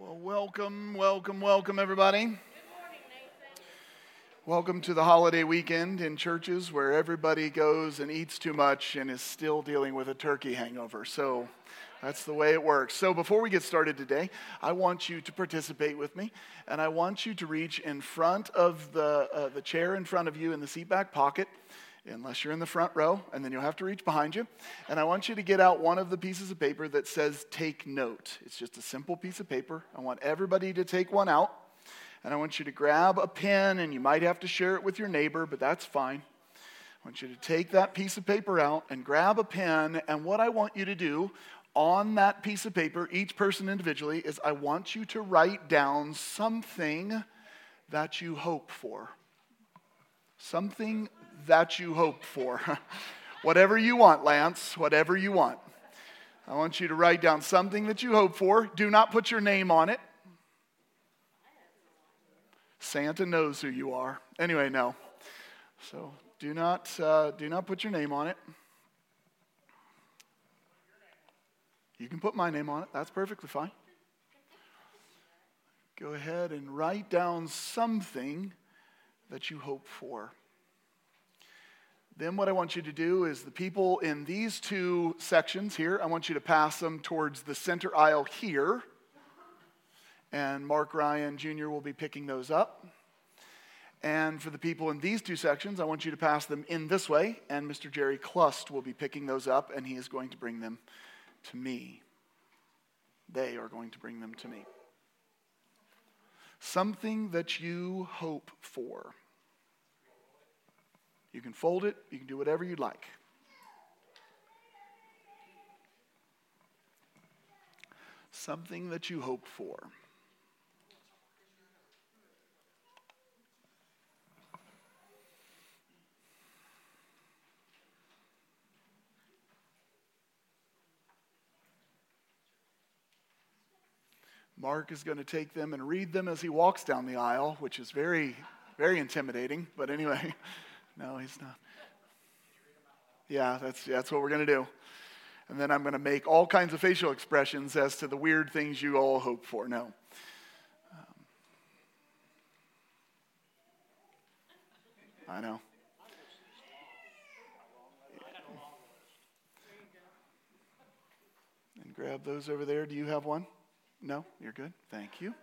Well, welcome, welcome, welcome, everybody. Welcome to the holiday weekend in churches where everybody goes and eats too much and is still dealing with a turkey hangover. So that's the way it works. So before we get started today, I want you to participate with me, and I want you to reach in front of the, uh, the chair in front of you in the seat back pocket unless you're in the front row, and then you'll have to reach behind you. And I want you to get out one of the pieces of paper that says take note. It's just a simple piece of paper. I want everybody to take one out. And I want you to grab a pen, and you might have to share it with your neighbor, but that's fine. I want you to take that piece of paper out and grab a pen. And what I want you to do on that piece of paper, each person individually, is I want you to write down something that you hope for. Something that you hope for. whatever you want, Lance, whatever you want. I want you to write down something that you hope for. Do not put your name on it. Santa knows who you are. Anyway, no. So do not, uh, do not put your name on it. You can put my name on it. That's perfectly fine. Go ahead and write down something that you hope for. Then, what I want you to do is the people in these two sections here, I want you to pass them towards the center aisle here. And Mark Ryan Jr. will be picking those up. And for the people in these two sections, I want you to pass them in this way. And Mr. Jerry Clust will be picking those up, and he is going to bring them to me. They are going to bring them to me. Something that you hope for. You can fold it, you can do whatever you'd like. Something that you hope for. Mark is going to take them and read them as he walks down the aisle, which is very, very intimidating. But anyway. No, he's not. Yeah, that's, that's what we're going to do. And then I'm going to make all kinds of facial expressions as to the weird things you all hope for. No. Um, I know. And grab those over there. Do you have one? No? You're good? Thank you.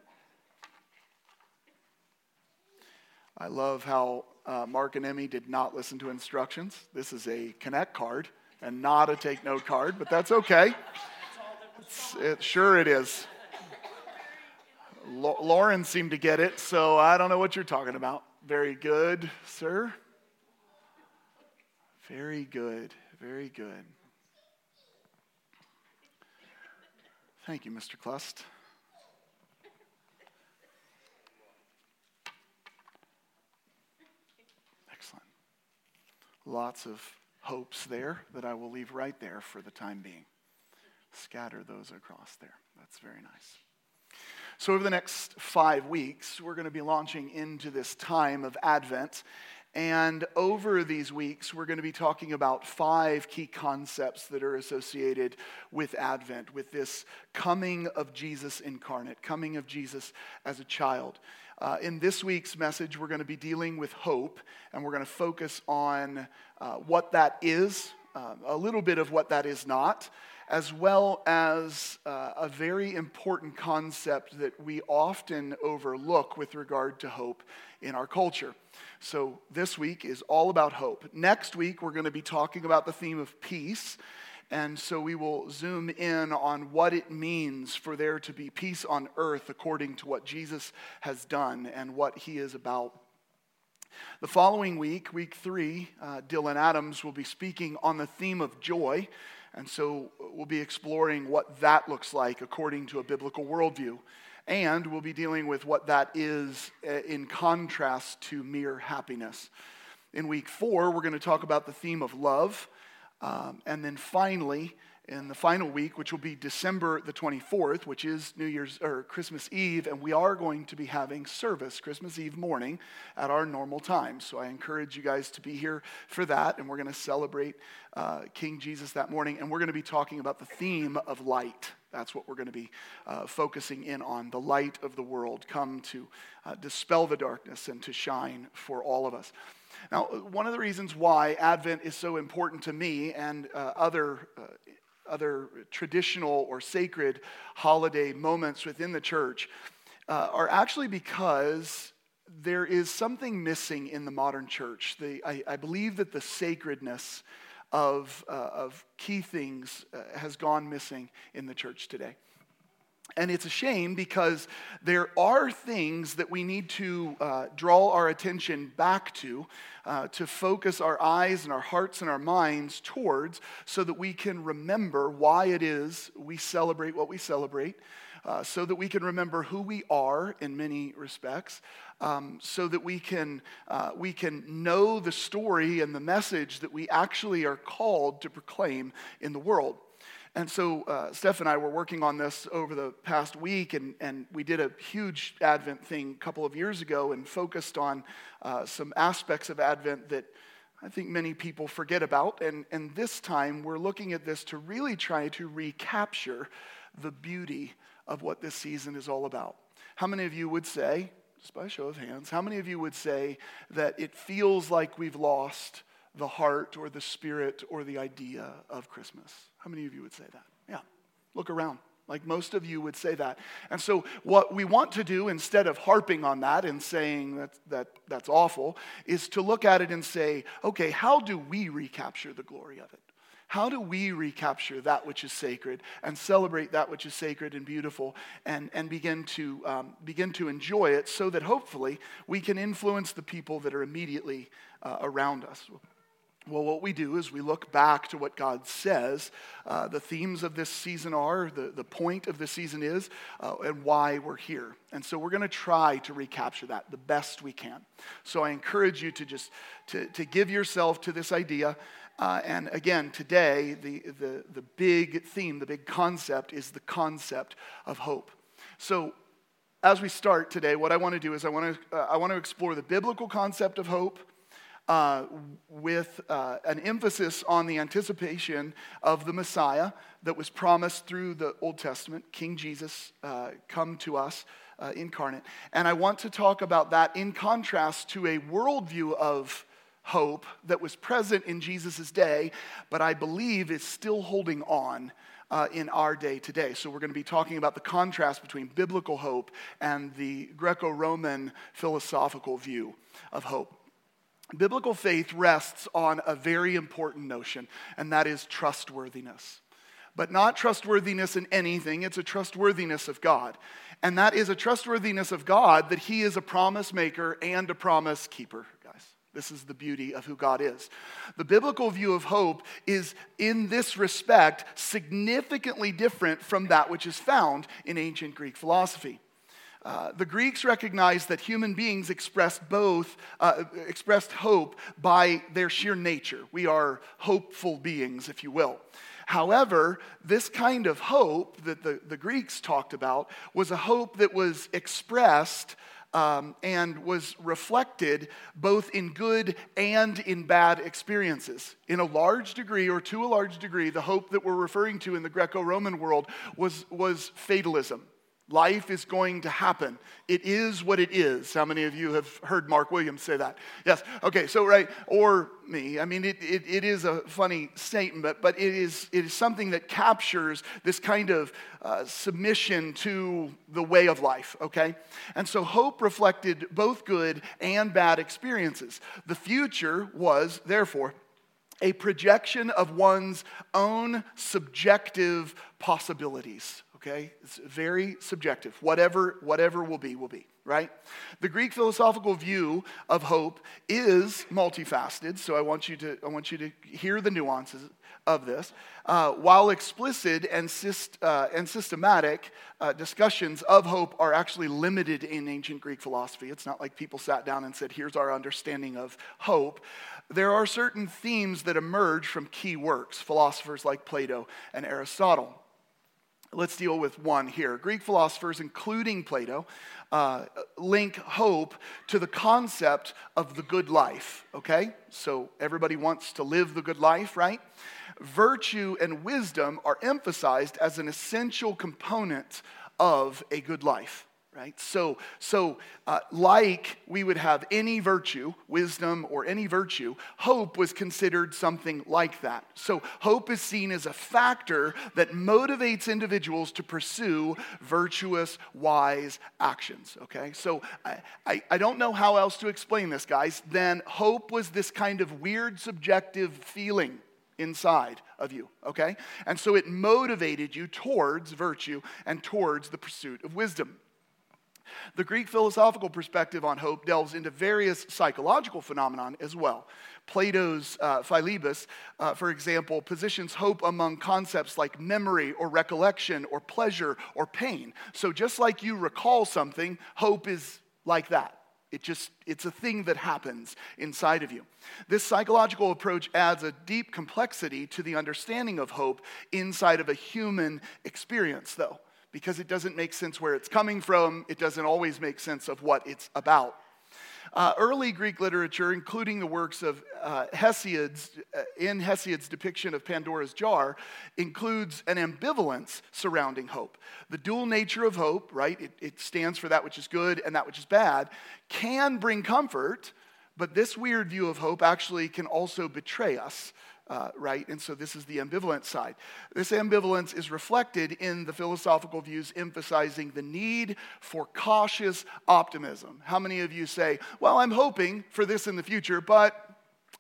I love how uh, Mark and Emmy did not listen to instructions. This is a Connect card and not a take note card, but that's okay. It, sure, it is. Lauren seemed to get it, so I don't know what you're talking about. Very good, sir. Very good. Very good. Thank you, Mr. Clust. Lots of hopes there that I will leave right there for the time being. Scatter those across there. That's very nice. So, over the next five weeks, we're going to be launching into this time of Advent. And over these weeks, we're going to be talking about five key concepts that are associated with Advent, with this coming of Jesus incarnate, coming of Jesus as a child. Uh, in this week's message, we're going to be dealing with hope, and we're going to focus on uh, what that is, uh, a little bit of what that is not, as well as uh, a very important concept that we often overlook with regard to hope in our culture. So, this week is all about hope. Next week, we're going to be talking about the theme of peace. And so we will zoom in on what it means for there to be peace on earth according to what Jesus has done and what he is about. The following week, week three, uh, Dylan Adams will be speaking on the theme of joy. And so we'll be exploring what that looks like according to a biblical worldview. And we'll be dealing with what that is uh, in contrast to mere happiness. In week four, we're going to talk about the theme of love. Um, and then finally, in the final week, which will be December the 24th, which is New Year's or Christmas Eve, and we are going to be having service Christmas Eve morning at our normal time. So I encourage you guys to be here for that, and we're going to celebrate uh, King Jesus that morning, and we're going to be talking about the theme of light. That's what we're going to be uh, focusing in on the light of the world, come to uh, dispel the darkness and to shine for all of us. Now, one of the reasons why Advent is so important to me and uh, other uh, other traditional or sacred holiday moments within the church uh, are actually because there is something missing in the modern church. The, I, I, believe that the sacredness of, uh, of key things uh, has gone missing in the church today. And it's a shame because there are things that we need to uh, draw our attention back to, uh, to focus our eyes and our hearts and our minds towards, so that we can remember why it is we celebrate what we celebrate, uh, so that we can remember who we are in many respects, um, so that we can, uh, we can know the story and the message that we actually are called to proclaim in the world. And so uh, Steph and I were working on this over the past week, and, and we did a huge Advent thing a couple of years ago and focused on uh, some aspects of Advent that I think many people forget about. And, and this time we're looking at this to really try to recapture the beauty of what this season is all about. How many of you would say, just by show of hands, how many of you would say that it feels like we've lost the heart or the spirit or the idea of Christmas? How many of you would say that? Yeah, look around. Like most of you would say that. And so, what we want to do instead of harping on that and saying that, that that's awful is to look at it and say, okay, how do we recapture the glory of it? How do we recapture that which is sacred and celebrate that which is sacred and beautiful and, and begin, to, um, begin to enjoy it so that hopefully we can influence the people that are immediately uh, around us? Well, what we do is we look back to what God says uh, the themes of this season are, the, the point of this season is, uh, and why we're here. And so we're going to try to recapture that the best we can. So I encourage you to just to, to give yourself to this idea uh, and again, today, the, the, the big theme, the big concept is the concept of hope. So, as we start today, what I want to do is I want to, uh, I want to explore the biblical concept of hope uh, with uh, an emphasis on the anticipation of the Messiah that was promised through the Old Testament, King Jesus, uh, come to us. Uh, incarnate. And I want to talk about that in contrast to a worldview of hope that was present in Jesus' day, but I believe is still holding on uh, in our day today. So, we're going to be talking about the contrast between biblical hope and the Greco Roman philosophical view of hope. Biblical faith rests on a very important notion, and that is trustworthiness. But not trustworthiness in anything, it's a trustworthiness of God. And that is a trustworthiness of God that He is a promise maker and a promise keeper. Guys. This is the beauty of who God is. The biblical view of hope is, in this respect, significantly different from that which is found in ancient Greek philosophy. Uh, the Greeks recognized that human beings expressed both, uh, expressed hope by their sheer nature. We are hopeful beings, if you will. However, this kind of hope that the, the Greeks talked about was a hope that was expressed um, and was reflected both in good and in bad experiences. In a large degree, or to a large degree, the hope that we're referring to in the Greco Roman world was, was fatalism. Life is going to happen. It is what it is. How many of you have heard Mark Williams say that? Yes. Okay, so, right, or me. I mean, it, it, it is a funny statement, but, but it, is, it is something that captures this kind of uh, submission to the way of life, okay? And so, hope reflected both good and bad experiences. The future was, therefore, a projection of one's own subjective possibilities okay? It's very subjective. Whatever, whatever will be, will be, right? The Greek philosophical view of hope is multifaceted, so I want you to, I want you to hear the nuances of this. Uh, while explicit and, syst, uh, and systematic uh, discussions of hope are actually limited in ancient Greek philosophy, it's not like people sat down and said, here's our understanding of hope. There are certain themes that emerge from key works, philosophers like Plato and Aristotle. Let's deal with one here. Greek philosophers, including Plato, uh, link hope to the concept of the good life, okay? So everybody wants to live the good life, right? virtue and wisdom are emphasized as an essential component of a good life right? So, so uh, like we would have any virtue, wisdom or any virtue, hope was considered something like that. So, hope is seen as a factor that motivates individuals to pursue virtuous, wise actions, okay? So, I, I, I don't know how else to explain this, guys. Then, hope was this kind of weird, subjective feeling inside of you, okay? And so it motivated you towards virtue and towards the pursuit of wisdom. The Greek philosophical perspective on hope delves into various psychological phenomenon as well. Plato's uh, Philebus, uh, for example, positions hope among concepts like memory or recollection or pleasure or pain. So just like you recall something, hope is like that. It just, it's a thing that happens inside of you. This psychological approach adds a deep complexity to the understanding of hope inside of a human experience, though because it doesn't make sense where it's coming from. It doesn't always make sense of what it's about. Uh, early Greek literature, including the works of uh, Hesiod's, uh, in Hesiod's depiction of Pandora's jar, includes an ambivalence surrounding hope. The dual nature of hope, right, it, it stands for that which is good and that which is bad, can bring comfort, but this weird view of hope actually can also betray us uh, right? And so this is the ambivalent side. This ambivalence is reflected in the philosophical views emphasizing the need for cautious optimism. How many of you say, well, I'm hoping for this in the future, but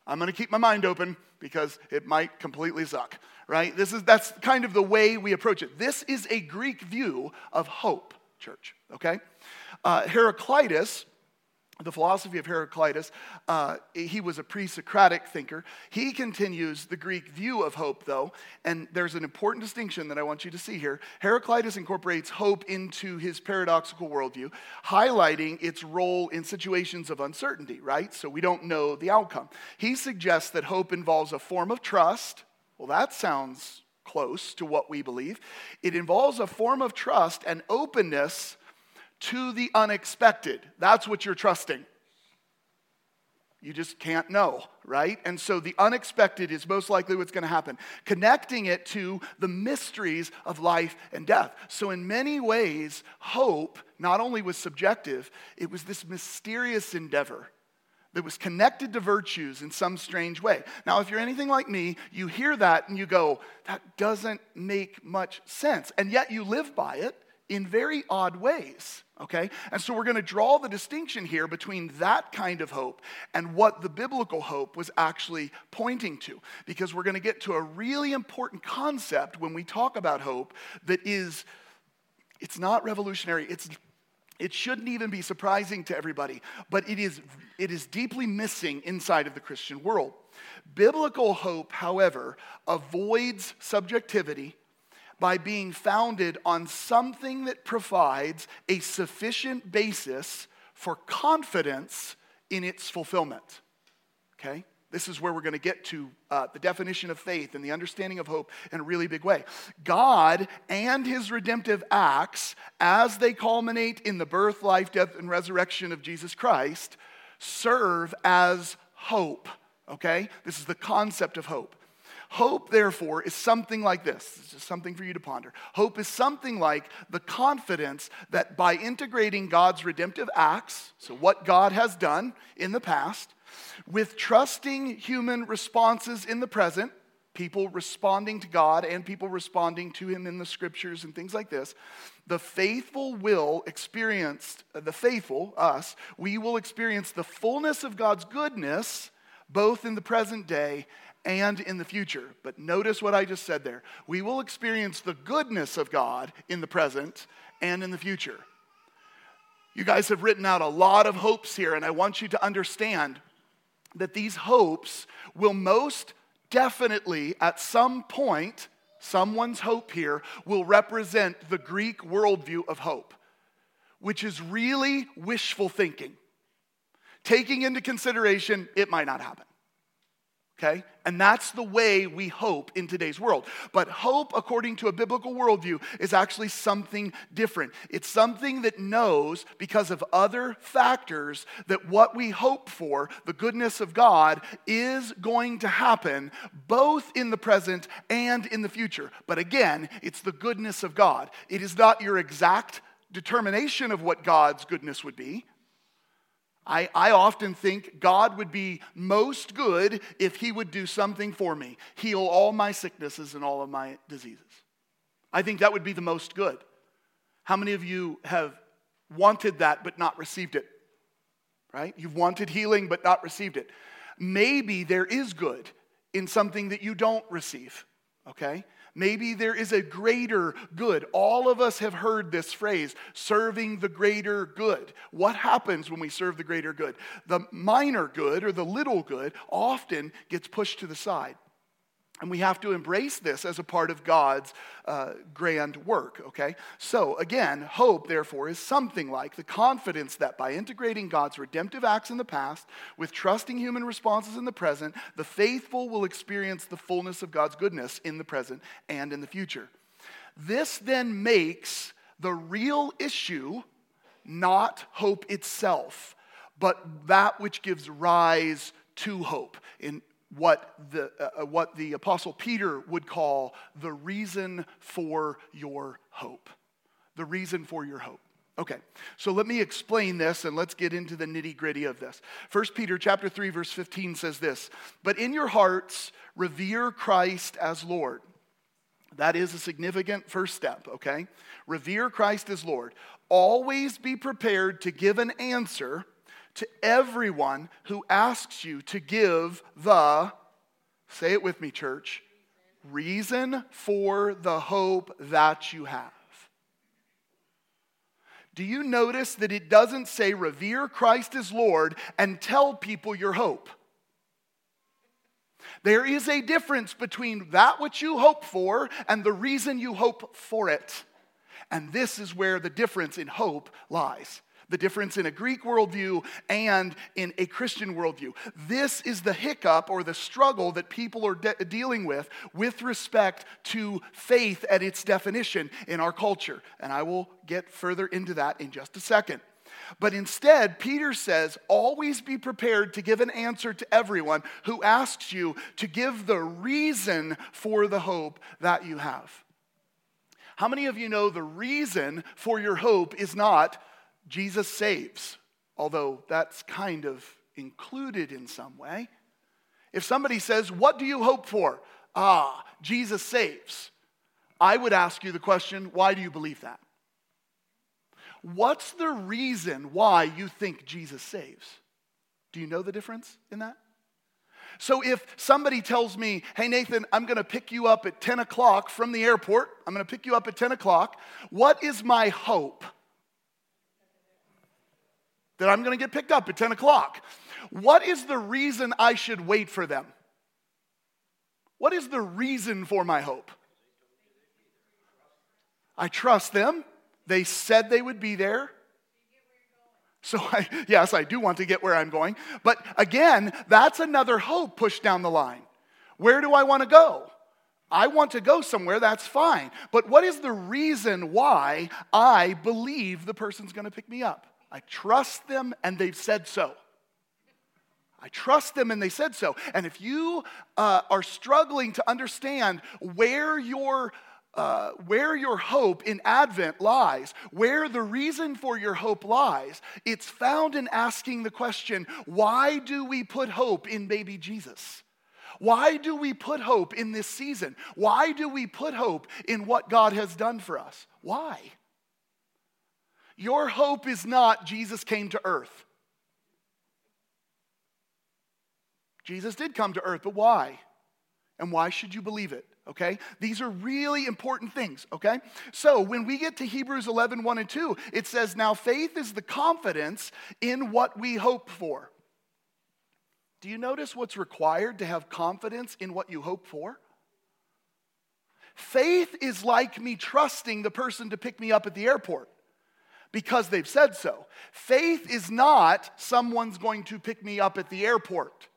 I'm going to keep my mind open because it might completely suck, right? This is, that's kind of the way we approach it. This is a Greek view of hope, church, okay? Uh, Heraclitus the philosophy of Heraclitus, uh, he was a pre Socratic thinker. He continues the Greek view of hope, though, and there's an important distinction that I want you to see here. Heraclitus incorporates hope into his paradoxical worldview, highlighting its role in situations of uncertainty, right? So we don't know the outcome. He suggests that hope involves a form of trust. Well, that sounds close to what we believe. It involves a form of trust and openness to the unexpected. That's what you're trusting. You just can't know, right? And so the unexpected is most likely what's going to happen, connecting it to the mysteries of life and death. So, in many ways, hope not only was subjective, it was this mysterious endeavor that was connected to virtues in some strange way. Now, if you're anything like me, you hear that and you go, that doesn't make much sense. And yet you live by it in very odd ways, okay? And so we're going to draw the distinction here between that kind of hope and what the biblical hope was actually pointing to, because we're going to get to a really important concept when we talk about hope that is, it's not revolutionary, it's it shouldn't even be surprising to everybody, but it is, it is deeply missing inside of the Christian world. Biblical hope, however, avoids subjectivity by being founded on something that provides a sufficient basis for confidence in its fulfillment. Okay? This is where we're going to get to uh, the definition of faith and the understanding of hope in a really big way. God and his redemptive acts, as they culminate in the birth, life, death, and resurrection of Jesus Christ, serve as hope. Okay? This is the concept of hope. Hope, therefore, is something like this. This is something for you to ponder. Hope is something like the confidence that by integrating God's redemptive acts, so what God has done in the past, with trusting human responses in the present, people responding to God and people responding to Him in the scriptures and things like this, the faithful will experience, uh, the faithful, us, we will experience the fullness of God's goodness both in the present day and in the future. But notice what I just said there. We will experience the goodness of God in the present and in the future. You guys have written out a lot of hopes here, and I want you to understand that these hopes will most definitely, at some point, someone's hope here will represent the Greek worldview of hope, which is really wishful thinking, taking into consideration it might not happen. Okay? And that's the way we hope in today's world. But hope, according to a biblical worldview, is actually something different. It's something that knows, because of other factors, that what we hope for, the goodness of God, is going to happen both in the present and in the future. But again, it's the goodness of God. It is not your exact determination of what God's goodness would be. I, I often think God would be most good if He would do something for me, heal all my sicknesses and all of my diseases. I think that would be the most good. How many of you have wanted that but not received it? Right? You've wanted healing but not received it. Maybe there is good in something that you don't receive, okay? Maybe there is a greater good. All of us have heard this phrase, serving the greater good. What happens when we serve the greater good? The minor good or the little good often gets pushed to the side. And we have to embrace this as a part of God's uh, grand work, okay? So, again, hope, therefore, is something like the confidence that by integrating God's redemptive acts in the past with trusting human responses in the present, the faithful will experience the fullness of God's goodness in the present and in the future. This then makes the real issue not hope itself, but that which gives rise to hope. In what the, uh, uh, what the Apostle Peter would call the reason for your hope. The reason for your hope. Okay, so let me explain this and let's get into the nitty gritty of this. 1 Peter chapter 3, verse 15 says this But in your hearts, revere Christ as Lord. That is a significant first step, okay? Revere Christ as Lord. Always be prepared to give an answer to everyone who asks you to give the, say it with me, church, reason for the hope that you have. Do you notice that it doesn't say revere Christ as Lord and tell people your hope? There is a difference between that which you hope for and the reason you hope for it. And this is where the difference in hope lies the difference in a Greek worldview and in a Christian worldview. This is the hiccup or the struggle that people are de- dealing with with respect to faith at its definition in our culture. And I will get further into that in just a second. But instead, Peter says, always be prepared to give an answer to everyone who asks you to give the reason for the hope that you have. How many of you know the reason for your hope is not Jesus saves, although that's kind of included in some way. If somebody says, What do you hope for? Ah, Jesus saves. I would ask you the question, Why do you believe that? What's the reason why you think Jesus saves? Do you know the difference in that? So if somebody tells me, hey, Nathan, I'm to pick you up at 10 o'clock from the airport, I'm to pick you up at 10 o'clock, what is my hope? That I'm going to get picked up at 10 o'clock. What is the reason I should wait for them? What is the reason for my hope? I trust them. They said they would be there. So, I, yes, I do want to get where I'm going. But again, that's another hope pushed down the line. Where do I want to go? I want to go somewhere, that's fine. But what is the reason why I believe the person's going to pick me up? I trust them and they've said so. I trust them and they said so. And if you uh, are struggling to understand where your uh, where your hope in Advent lies, where the reason for your hope lies, it's found in asking the question why do we put hope in baby Jesus? Why do we put hope in this season? Why do we put hope in what God has done for us? Why? Your hope is not Jesus came to earth. Jesus did come to earth, but why? And why should you believe it? Okay? These are really important things, okay? So when we get to Hebrews 11, 1 and 2, it says, Now faith is the confidence in what we hope for. Do you notice what's required to have confidence in what you hope for? Faith is like me trusting the person to pick me up at the airport because they've said so. Faith is not someone's going to pick me up at the airport.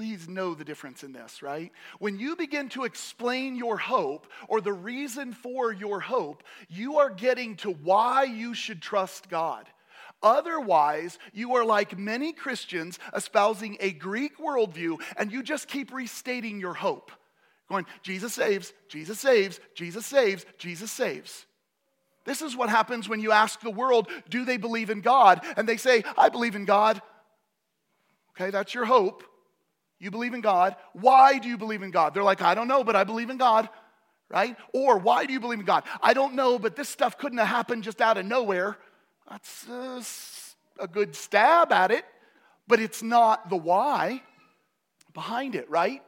please know the difference in this, right? When you begin to explain your hope or the reason for your hope, you are getting to why you should trust God. Otherwise, you are like many Christians espousing a Greek worldview and you just keep restating your hope. Going, Jesus saves, Jesus saves, Jesus saves, Jesus saves. This is what happens when you ask the world, do they believe in God? And they say, I believe in God. Okay, that's your hope. You believe in God. Why do you believe in God? They're like, I don't know, but I believe in God, right? Or why do you believe in God? I don't know, but this stuff couldn't have happened just out of nowhere. That's a good stab at it, but it's not the why behind it, right?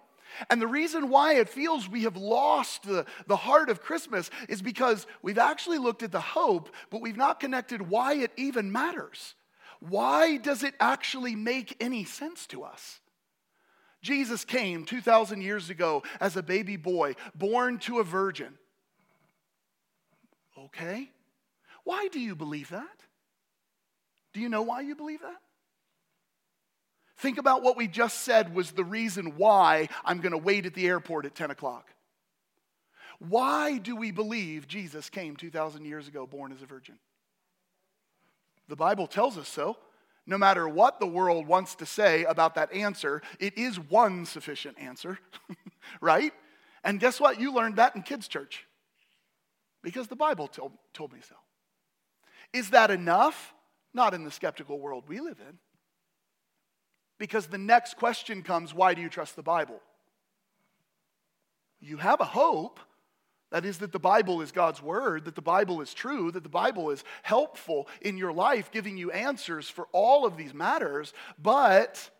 And the reason why it feels we have lost the, the heart of Christmas is because we've actually looked at the hope, but we've not connected why it even matters. Why does it actually make any sense to us? Jesus came 2,000 years ago as a baby boy, born to a virgin. Okay. Why do you believe that? Do you know why you believe that? Think about what we just said was the reason why I'm going to wait at the airport at 10 o'clock. Why do we believe Jesus came 2,000 years ago born as a virgin? The Bible tells us so. No matter what the world wants to say about that answer, it is one sufficient answer, right? And guess what? You learned that in kids' church because the Bible told, told me so. Is that enough? Not in the skeptical world we live in. Because the next question comes why do you trust the Bible? You have a hope. That is, that the Bible is God's word, that the Bible is true, that the Bible is helpful in your life, giving you answers for all of these matters. But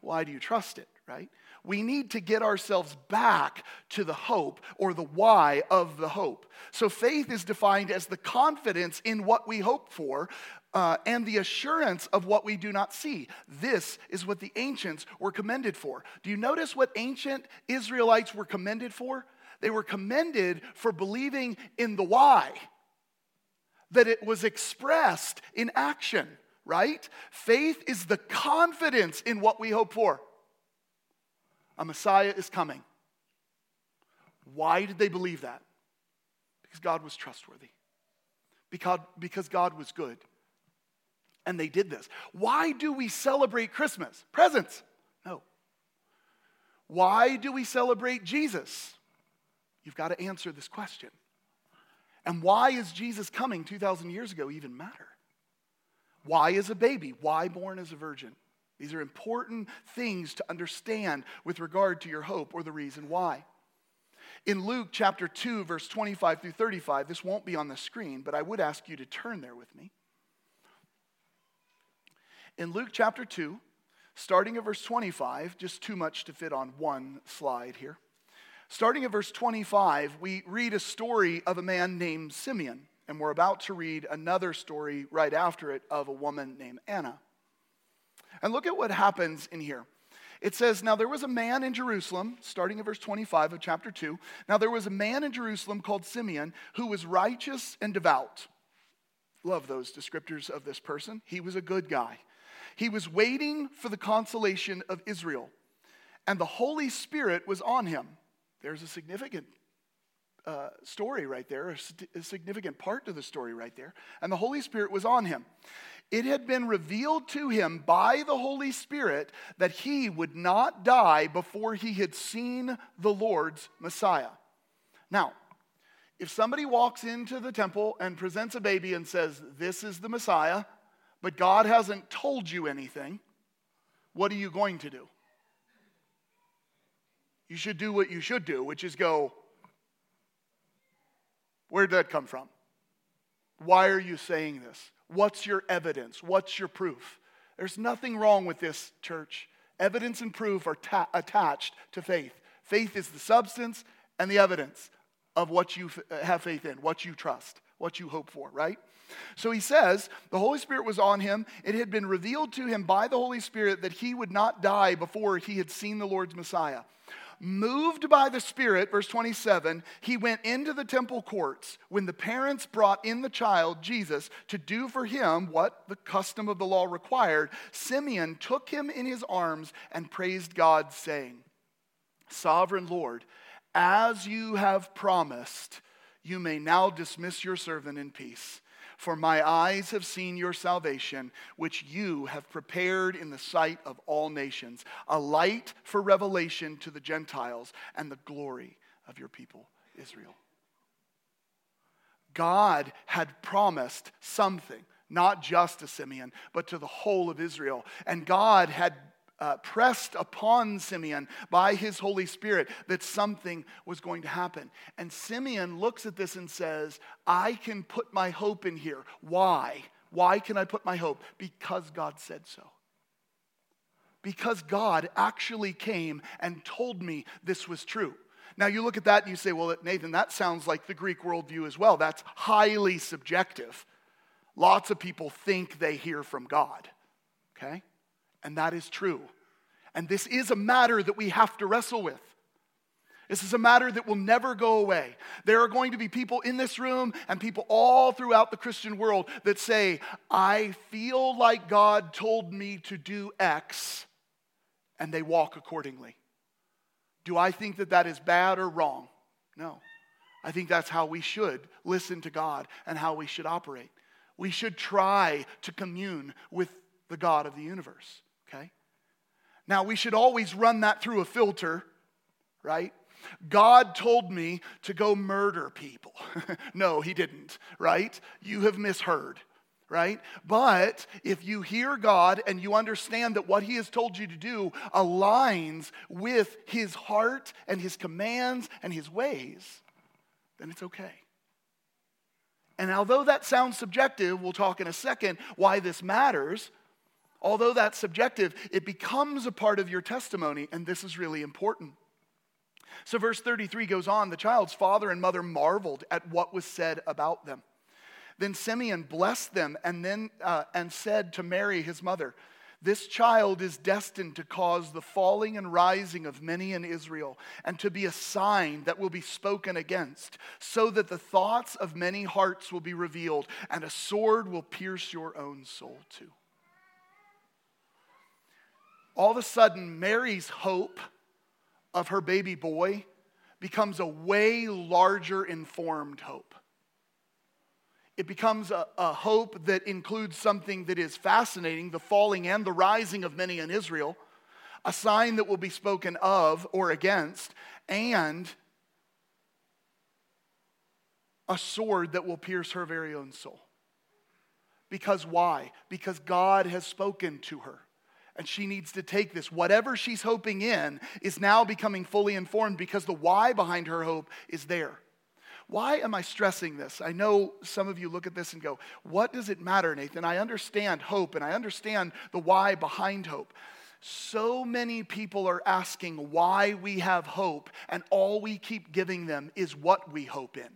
why do you trust it, right? We need to get ourselves back to the hope or the why of the hope. So faith is defined as the confidence in what we hope for, uh, and the assurance of what we do not see. This is what the ancients were commended for. Do you notice what ancient Israelites were commended for? They were commended for believing in the why, that it was expressed in action, right? Faith is the confidence in what we hope for. A Messiah is coming. Why did they believe that? Because God was trustworthy, because, because God was good and they did this. Why do we celebrate Christmas? Presents. No. Why do we celebrate Jesus? You've got to answer this question. And why is Jesus coming 2,000 years ago even matter? Why is a baby? Why born as a virgin? These are important things to understand with regard to your hope or the reason why. In Luke chapter 2, verse 25 through 35, this won't be on the screen, but I would ask you to turn there with me. In Luke chapter 2, starting at verse 25, just too much to fit on one slide here. Starting at verse 25, we read a story of a man named Simeon, and we're about to read another story right after it of a woman named Anna. And look at what happens in here. It says, Now there was a man in Jerusalem, starting at verse 25 of chapter 2. Now there was a man in Jerusalem called Simeon who was righteous and devout. Love those descriptors of this person. He was a good guy. He was waiting for the consolation of Israel, and the Holy Spirit was on him. There's a significant uh, story right there, a, a significant part to the story right there. And the Holy Spirit was on him. It had been revealed to him by the Holy Spirit that he would not die before he had seen the Lord's Messiah. Now, if somebody walks into the temple and presents a baby and says, This is the Messiah, but God hasn't told you anything, what are you going to do? You should do what you should do, which is go, where did that come from? Why are you saying this? What's your evidence? What's your proof? There's nothing wrong with this, church. Evidence and proof are ta- attached to faith. Faith is the substance and the evidence of what you f- have faith in, what you trust what you hope for, right? So he says, the Holy Spirit was on him. It had been revealed to him by the Holy Spirit that he would not die before he had seen the Lord's Messiah. Moved by the Spirit, verse 27, he went into the temple courts when the parents brought in the child, Jesus, to do for him what the custom of the law required. Simeon took him in his arms and praised God, saying, Sovereign Lord, as you have promised, you may now dismiss your servant in peace. For my eyes have seen your salvation, which you have prepared in the sight of all nations, a light for revelation to the Gentiles and the glory of your people, Israel. God had promised something, not just to Simeon, but to the whole of Israel. And God had uh, pressed upon Simeon by his Holy Spirit that something was going to happen. And Simeon looks at this and says, I can put my hope in here. Why? Why can I put my hope? Because God said so. Because God actually came and told me this was true. Now, you look at that and you say, well, Nathan, that sounds like the Greek worldview as well. That's highly subjective. Lots of people think they hear from God, okay? And that is true. And this is a matter that we have to wrestle with. This is a matter that will never go away. There are going to be people in this room and people all throughout the Christian world that say, I feel like God told me to do X, and they walk accordingly. Do I think that that is bad or wrong? No. I think that's how we should listen to God and how we should operate. We should try to commune with the God of the universe. Now, we should always run that through a filter, right? God told me to go murder people. no, he didn't, right? You have misheard, right? But if you hear God and you understand that what he has told you to do aligns with his heart and his commands and his ways, then it's okay. And although that sounds subjective, we'll talk in a second why this matters although that's subjective, it becomes a part of your testimony, and this is really important. So, verse 33 goes on the child's father and mother marveled at what was said about them. Then Simeon blessed them and then uh, and said to Mary, his mother, This child is destined to cause the falling and rising of many in Israel, and to be a sign that will be spoken against, so that the thoughts of many hearts will be revealed, and a sword will pierce your own soul too all of a sudden, Mary's hope of her baby boy becomes a way larger informed hope. It becomes a, a, hope that includes something that is fascinating the falling and the rising of many in Israel, a sign that will be spoken of or against, and a sword that will pierce her very own soul. Because why? Because God has spoken to her. And she needs to take this. Whatever she's hoping in is now becoming fully informed because the why behind her hope is there. Why am I stressing this? I know some of you look at this and go, What does it matter, Nathan? I understand hope and I understand the why behind hope. So many people are asking why we have hope, and all we keep giving them is what we hope in.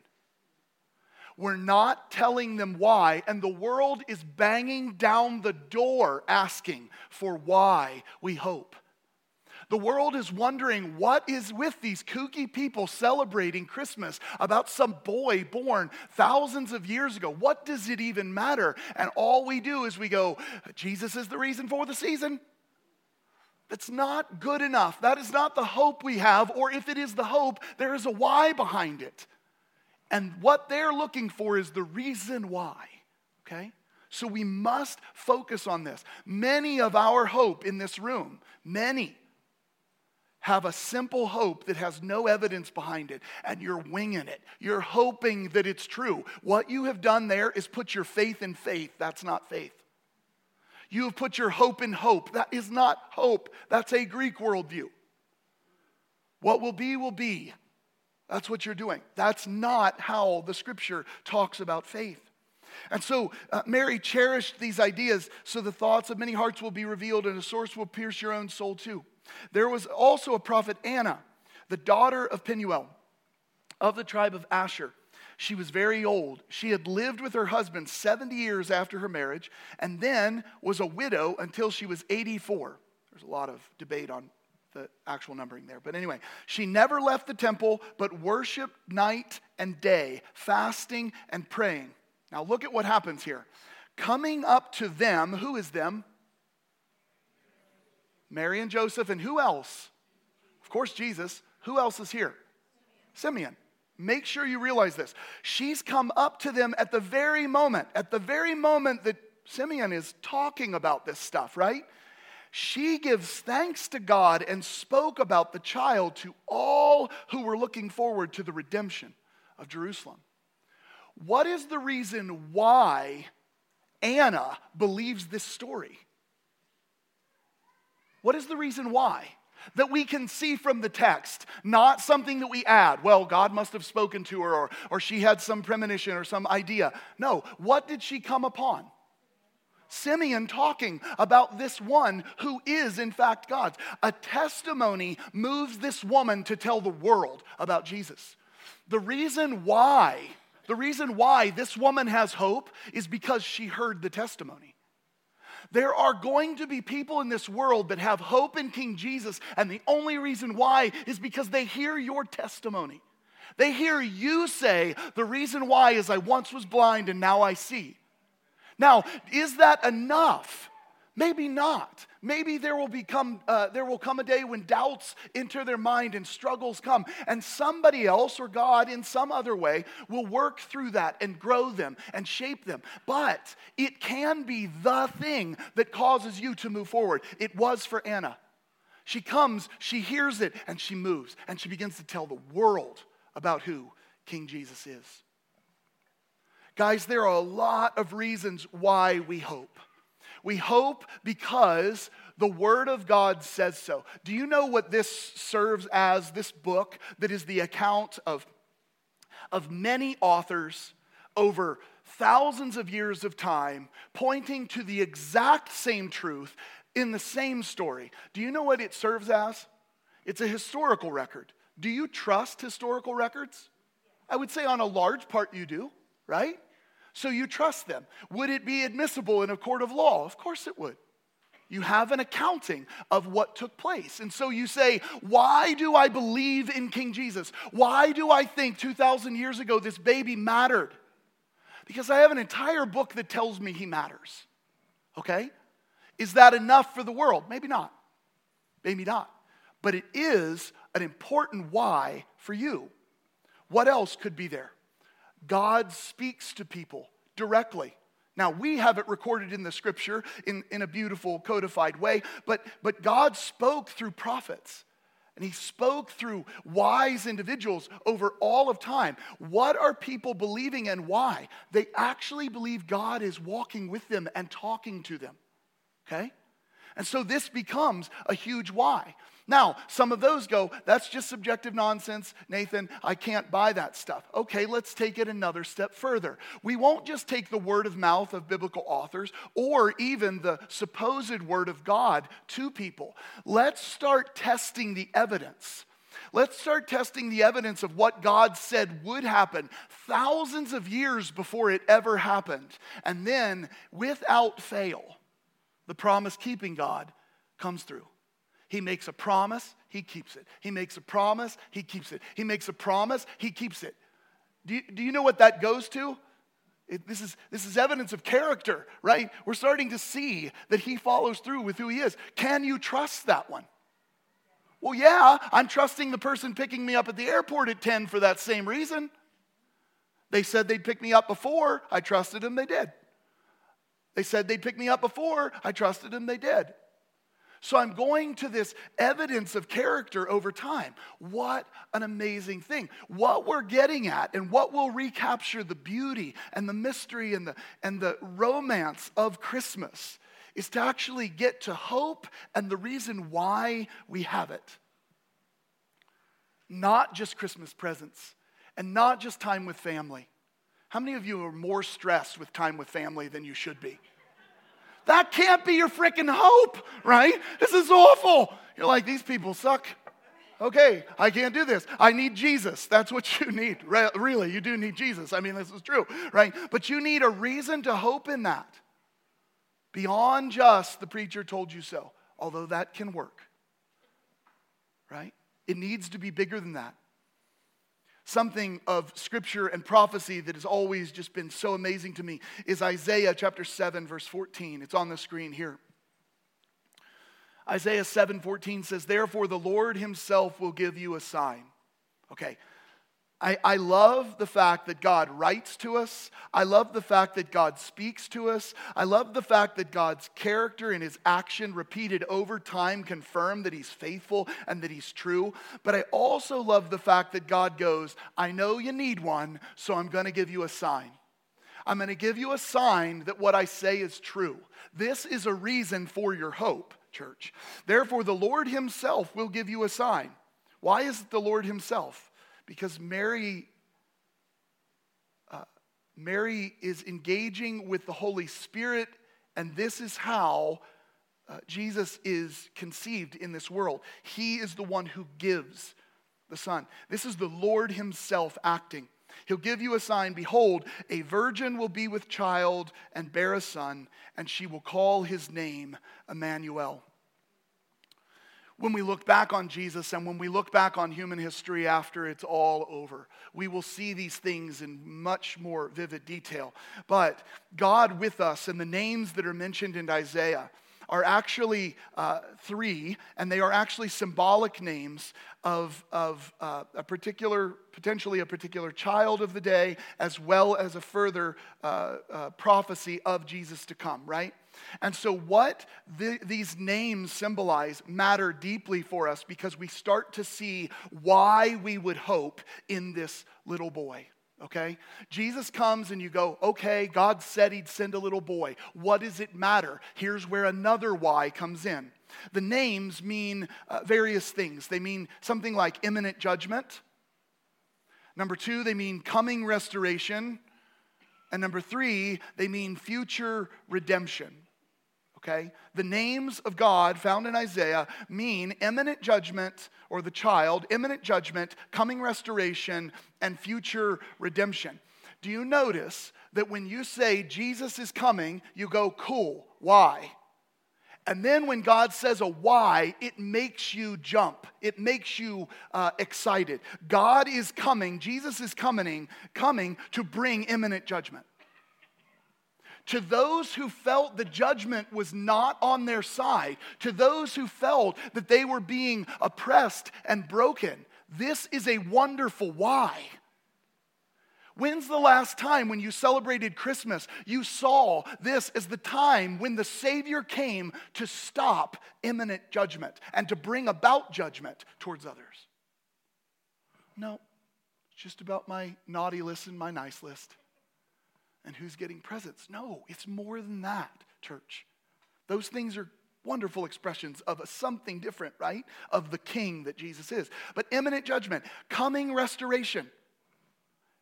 We're not telling them why, and the world is banging down the door asking for why we hope. The world is wondering what is with these kooky people celebrating Christmas about some boy born thousands of years ago. What does it even matter? And all we do is we go, Jesus is the reason for the season. That's not good enough. That is not the hope we have, or if it is the hope, there is a why behind it. And what they're looking for is the reason why, okay? So we must focus on this. Many of our hope in this room, many, have a simple hope that has no evidence behind it, and you're winging it. You're hoping that it's true. What you have done there is put your faith in faith. That's not faith. You have put your hope in hope. That is not hope. That's a Greek worldview. What will be, will be. That's what you're doing. That's not how the scripture talks about faith. And so uh, Mary cherished these ideas so the thoughts of many hearts will be revealed and a source will pierce your own soul too. There was also a prophet Anna, the daughter of Penuel of the tribe of Asher. She was very old. She had lived with her husband 70 years after her marriage and then was a widow until she was 84. There's a lot of debate on the actual numbering there. But anyway, she never left the temple but worshiped night and day, fasting and praying. Now look at what happens here. Coming up to them, who is them? Mary and Joseph, and who else? Of course, Jesus. Who else is here? Simeon. Make sure you realize this. She's come up to them at the very moment, at the very moment that Simeon is talking about this stuff, right? She gives thanks to God and spoke about the child to all who were looking forward to the redemption of Jerusalem. What is the reason why Anna believes this story? What is the reason why? That we can see from the text, not something that we add. Well, God must have spoken to her, or, or she had some premonition or some idea. No, what did she come upon? Simeon talking about this one who is, in fact, God's. A testimony moves this woman to tell the world about Jesus. The reason why, the reason why this woman has hope is because she heard the testimony. There are going to be people in this world that have hope in King Jesus, and the only reason why is because they hear your testimony. They hear you say, The reason why is I once was blind and now I see. Now, is that enough? Maybe not. Maybe there will become uh, there will come a day when doubts enter their mind and struggles come, and somebody else or God in some other way will work through that and grow them and shape them. But it can be the thing that causes you to move forward. It was for Anna. She comes, she hears it, and she moves, and she begins to tell the world about who King Jesus is. Guys, there are a lot of reasons why we hope. We hope because the Word of God says so. Do you know what this serves as, this book that is the account of, of many authors over thousands of years of time pointing to the exact same truth in the same story? Do you know what it serves as? It's a historical record. Do you trust historical records? I would say on a large part you do, right? So you trust them. Would it be admissible in a court of law? Of course it would. You have an accounting of what took place. And so you say, Why do I believe in King Jesus? Why do I think 2,000 years ago this baby mattered? Because I have an entire book that tells me he matters. Okay? Is that enough for the world? Maybe not. Maybe not. But it is an important why for you. What else could be there? God speaks to people directly. Now, we have it recorded in the scripture in, in a beautiful codified way, but, but God spoke through prophets. And he spoke through wise individuals over all of time. What are people believing and why? They actually believe God is walking with them and talking to them. Okay? And so this becomes a huge why. Now, some of those go, that's just subjective nonsense, Nathan. I can't buy that stuff. Okay, let's take it another step further. We won't just take the word of mouth of biblical authors or even the supposed word of God to people. Let's start testing the evidence. Let's start testing the evidence of what God said would happen thousands of years before it ever happened. And then, without fail, the promise keeping God comes through. He makes a promise, he keeps it. He makes a promise, he keeps it. He makes a promise, he keeps it. Do you, do you know what that goes to? It, this, is, this is evidence of character, right? We're starting to see that he follows through with who he is. Can you trust that one? Well, yeah, I'm trusting the person picking me up at the airport at 10 for that same reason. They said they'd pick me up before. I trusted them, they did. They said they'd pick me up before. I trusted them, they did. So I'm going to this evidence of character over time. What an amazing thing. What we're getting at and what will recapture the beauty and the mystery and the, and the romance of Christmas is to actually get to hope and the reason why we have it. Not just Christmas presents and not just time with family. How many of you are more stressed with time with family than you should be? That can't be your freaking hope, right? This is awful. You're like, these people suck. Okay, I can't do this. I need Jesus. That's what you need. Really, you do need Jesus. I mean, this is true, right? But you need a reason to hope in that. Beyond just the preacher told you so, although that can work, right? It needs to be bigger than that. Something of scripture and prophecy that has always just been so amazing to me is Isaiah chapter 7, verse 14. It's on the screen here. Isaiah 7:14 says, Therefore the Lord himself will give you a sign. Okay. I, I love the fact that God writes to us. I love the fact that God speaks to us. I love the fact that God's character and his action repeated over time confirm that he's faithful and that he's true. But I also love the fact that God goes, I know you need one, so I'm going to give you a sign. I'm going to give you a sign that what I say is true. This is a reason for your hope church. Therefore, the Lord Himself will give you a sign. Why is it the Lord Himself? Because Mary. Uh, Mary is engaging with the Holy Spirit, and this is how uh, Jesus is conceived in this world. He is the one who gives the Son. This is the Lord Himself acting. He'll give you a sign. Behold, a virgin will be with child and bear a son, and she will call his name Emmanuel. When we look back on Jesus and when we look back on human history after it's all over, we will see these things in much more vivid detail. But God with us and the names that are mentioned in Isaiah, are actually uh, three, and they are actually symbolic names of, of uh, a particular, potentially a particular child of the day, as well as a further uh, uh prophecy of Jesus to come, right? And so, what the, these names symbolize matter deeply for us because we start to see why we would hope in this little boy okay? Jesus comes and you go, okay, God said he'd send a little boy. What does it matter? Here's where another why comes in. The names mean uh, various things. They mean something like imminent judgment. Number two, they mean coming restoration. And number three, they mean future redemption okay? The names of God found in Isaiah mean imminent judgment or the child, imminent judgment, coming restoration, and future redemption. Do you notice that when you say Jesus is coming, you go, cool, why? And then when God says a why, it makes you jump. It makes you uh, excited. God is coming, Jesus is coming, coming to bring imminent judgment to those who felt the judgment was not on their side, to those who felt that they were being oppressed and broken. This is a wonderful why. When's the last time when you celebrated Christmas, you saw this as the time when the Savior came to stop imminent judgment and to bring about judgment towards others? No, it's just about my naughty list and my nice list and who's getting presents. No, it's more than that, church. Those things are wonderful expressions of something different, right? Of the king that Jesus is. But imminent judgment, coming restoration.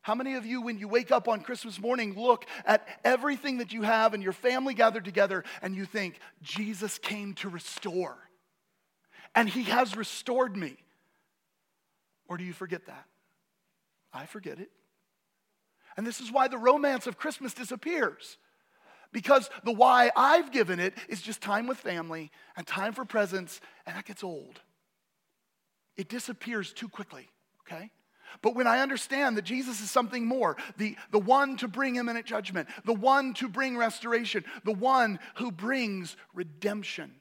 How many of you, when you wake up on Christmas morning, look at everything that you have and your family gathered together and you think, Jesus came to restore? And he has restored me. Or do you forget that? I forget it. And this is why the romance of Christmas disappears. Because the why I've given it is just time with family and time for presents, and that gets old. It disappears too quickly, okay? But when I understand that Jesus is something more, the, the one to bring imminent judgment, the one to bring restoration, the one who brings redemption,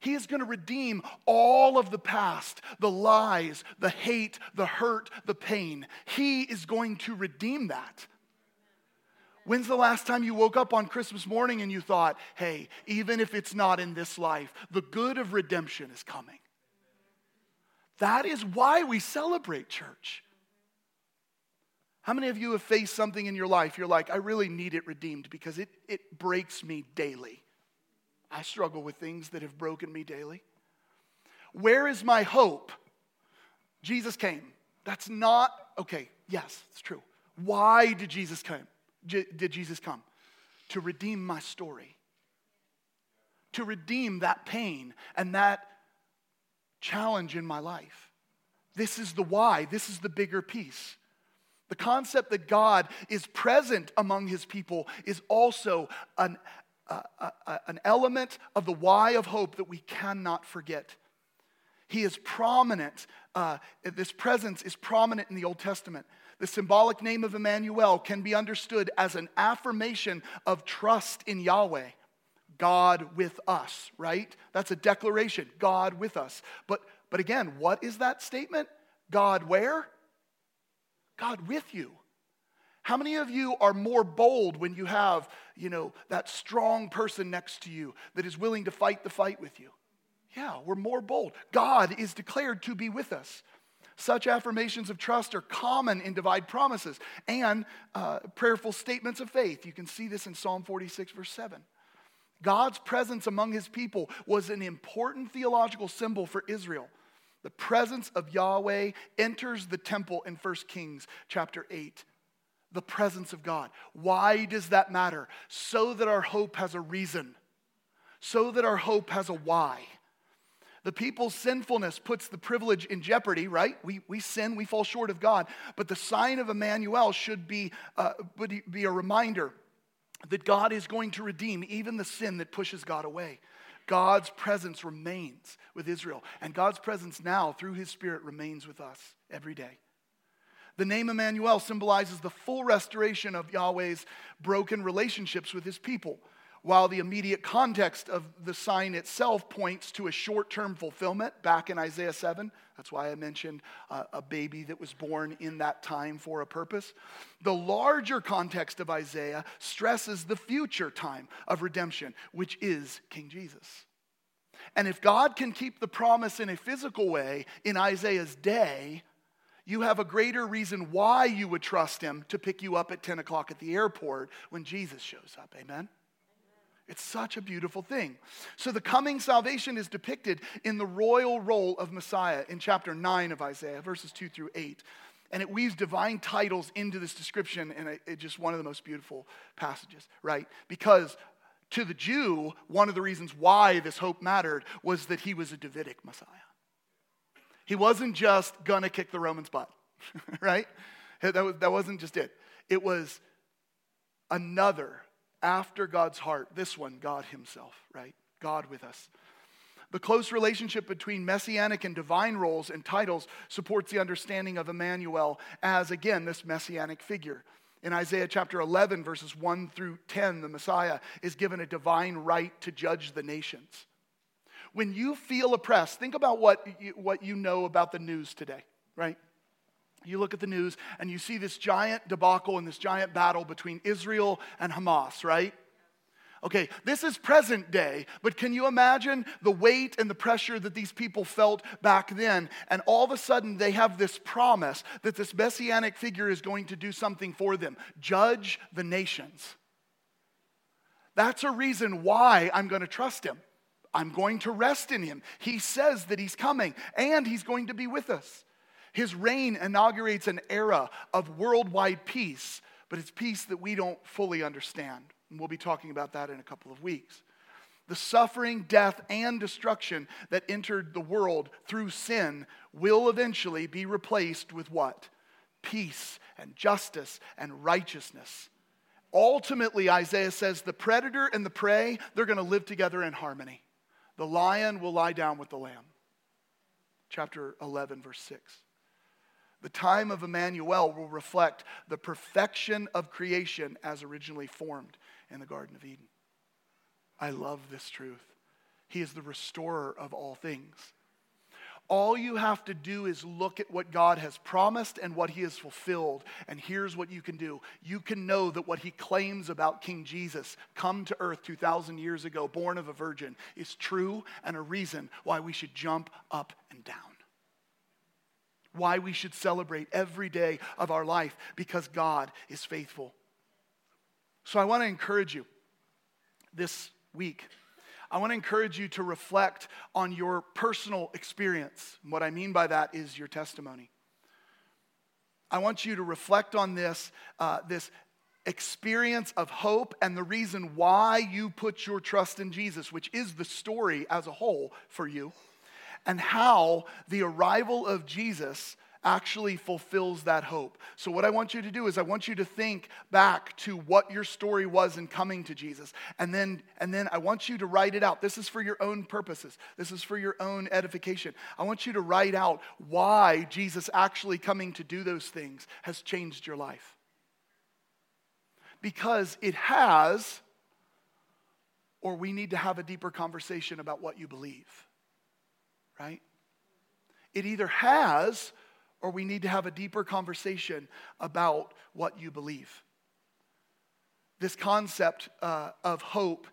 he is going to redeem all of the past, the lies, the hate, the hurt, the pain. He is going to redeem that. When's the last time you woke up on Christmas morning and you thought, hey, even if it's not in this life, the good of redemption is coming? That is why we celebrate church. How many of you have faced something in your life you're like, I really need it redeemed because it, it breaks me daily? I struggle with things that have broken me daily. Where is my hope? Jesus came. That's not, okay, yes, it's true. Why did Jesus come? did Jesus come? To redeem my story, to redeem that pain and that challenge in my life. This is the why, this is the bigger piece. The concept that God is present among his people is also an, uh, uh, an element of the why of hope that we cannot forget. He is prominent, uh, this presence is prominent in the Old Testament. The symbolic name of Emmanuel can be understood as an affirmation of trust in Yahweh. God with us, right? That's a declaration, God with us. But, but again, what is that statement? God where? God with you. How many of you are more bold when you have, you know, that strong person next to you that is willing to fight the fight with you? Yeah, we're more bold. God is declared to be with us. Such affirmations of trust are common in divine promises and uh, prayerful statements of faith. You can see this in Psalm 46, verse 7. God's presence among his people was an important theological symbol for Israel. The presence of Yahweh enters the temple in 1 Kings chapter 8. The presence of God. Why does that matter? So that our hope has a reason, so that our hope has a why. The people's sinfulness puts the privilege in jeopardy, right? We, we sin, we fall short of God. But the sign of Emmanuel should be, uh, be a reminder that God is going to redeem even the sin that pushes God away. God's presence remains with Israel, and God's presence now through his Spirit remains with us every day. The name Emmanuel symbolizes the full restoration of Yahweh's broken relationships with his people while the immediate context of the sign itself points to a short term fulfillment back in Isaiah 7. That's why I mentioned uh, a baby that was born in that time for a purpose. The larger context of Isaiah stresses the future time of redemption, which is King Jesus. And if God can keep the promise in a physical way in Isaiah's day, you have a greater reason why you would trust him to pick you up at 10 o'clock at the airport when Jesus shows up. Amen? It's such a beautiful thing. So, the coming salvation is depicted in the royal role of Messiah in chapter 9 of Isaiah, verses 2 through 8. And it weaves divine titles into this description, and it's just one of the most beautiful passages, right? Because to the Jew, one of the reasons why this hope mattered was that he was a Davidic Messiah. He wasn't just gonna kick the Romans' butt, right? That, was, that wasn't just it. It was another after God's heart, this one, God Himself, right? God with us. The close relationship between messianic and divine roles and titles supports the understanding of Emmanuel as, again, this messianic figure. In Isaiah chapter 11, verses 1 through 10, the Messiah is given a divine right to judge the nations. When you feel oppressed, think about what you, what you know about the news today, right? You look at the news and you see this giant debacle and this giant battle between Israel and Hamas, right? Okay, this is present day, but can you imagine the weight and the pressure that these people felt back then? And all of a sudden, they have this promise that this messianic figure is going to do something for them judge the nations. That's a reason why I'm going to trust him. I'm going to rest in him. He says that he's coming and he's going to be with us. His reign inaugurates an era of worldwide peace, but it's peace that we don't fully understand. And we'll be talking about that in a couple of weeks. The suffering, death, and destruction that entered the world through sin will eventually be replaced with what? Peace and justice and righteousness. Ultimately, Isaiah says the predator and the prey, they're going to live together in harmony. The lion will lie down with the lamb. Chapter 11, verse 6. The time of Emmanuel will reflect the perfection of creation as originally formed in the Garden of Eden. I love this truth. He is the restorer of all things. All you have to do is look at what God has promised and what He has fulfilled. And here's what you can do you can know that what He claims about King Jesus, come to earth 2,000 years ago, born of a virgin, is true and a reason why we should jump up and down why we should celebrate every day of our life because God is faithful. So I want to encourage you this week. I want to encourage you to reflect on your personal experience. What I mean by that is your testimony. I want you to reflect on this, uh, this experience of hope and the reason why you put your trust in Jesus, which is the story as a whole for you. and how the arrival of Jesus actually fulfills that hope. So, what I want you to do is, I want you to think back to what your story was in coming to Jesus. And then, and then I want you to write it out. This is for your own purposes, this is for your own edification. I want you to write out why Jesus actually coming to do those things has changed your life. Because it has, or we need to have a deeper conversation about what you believe, right? It either has or we need to have a deeper conversation about what you believe. This concept uh, of hope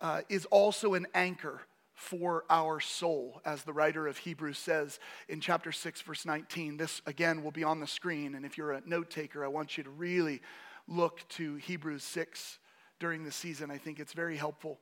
uh, is also an anchor for our soul, as the writer of Hebrews says in chapter 6, verse 19. This, again, will be on the screen. And if you're a note taker, I want you to really look to Hebrews 6 during the season. I think it's very helpful.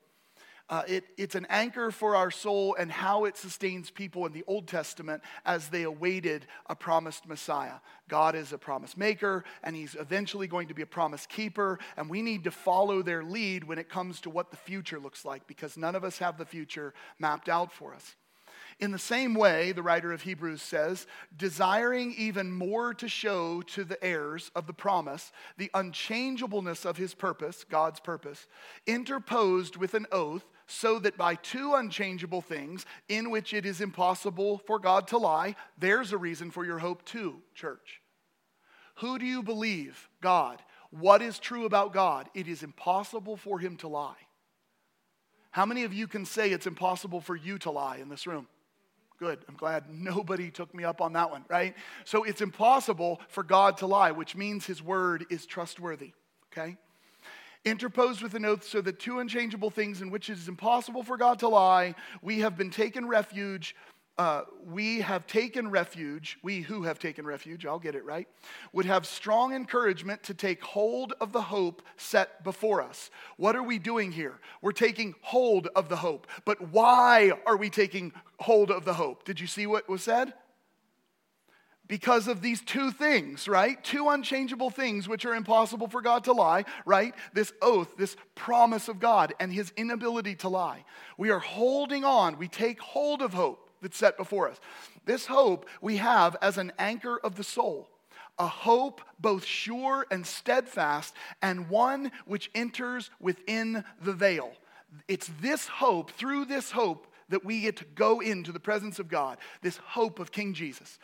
Uh, it, it's an anchor for our soul and how it sustains people in the Old Testament as they awaited a promised Messiah. God is a promise maker, and He's eventually going to be a promise keeper, and we need to follow their lead when it comes to what the future looks like because none of us have the future mapped out for us. In the same way, the writer of Hebrews says, desiring even more to show to the heirs of the promise the unchangeableness of his purpose, God's purpose, interposed with an oath so that by two unchangeable things in which it is impossible for God to lie, there's a reason for your hope too, church. Who do you believe? God. What is true about God? It is impossible for him to lie. How many of you can say it's impossible for you to lie in this room? Good. I'm glad nobody took me up on that one, right? So it's impossible for God to lie, which means his word is trustworthy, okay? Interposed with an oath so that two unchangeable things in which it is impossible for God to lie, we have been taken refuge. Uh, we have taken refuge, we who have taken refuge, I'll get it right, would have strong encouragement to take hold of the hope set before us. What are we doing here? We're taking hold of the hope. But why are we taking hold of the hope? Did you see what was said? Because of these two things, right? Two unchangeable things which are impossible for God to lie, right? This oath, this promise of God, and his inability to lie. We are holding on, we take hold of hope that's set before us. This hope we have as an anchor of the soul, a hope both sure and steadfast, and one which enters within the veil. It's this hope, through this hope, that we get to go into the presence of God, this hope of King Jesus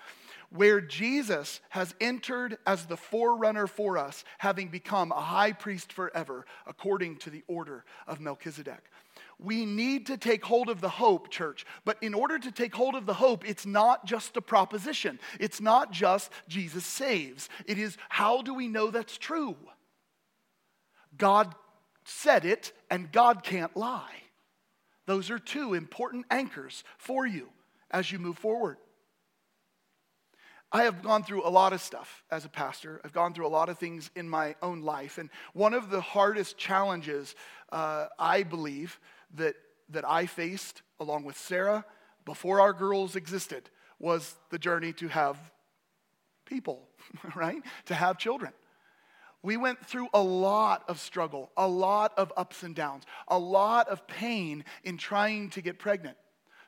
where Jesus has entered as the forerunner for us, having become a high priest forever, according to the order of Melchizedek. We need to take hold of the hope, church. But in order to take hold of the hope, it's not just a proposition. It's not just Jesus saves. It is how do we know that's true? God said it, and God can't lie. Those are two important anchors for you as you move forward. I have gone through a lot of stuff as a pastor. I've gone through a lot of things in my own life. And one of the hardest challenges uh, I believe that, that I faced, along with Sarah, before our girls existed, was the journey to have people, right? To have children. We went through a lot of struggle, a lot of ups and downs, a lot of pain in trying to get pregnant.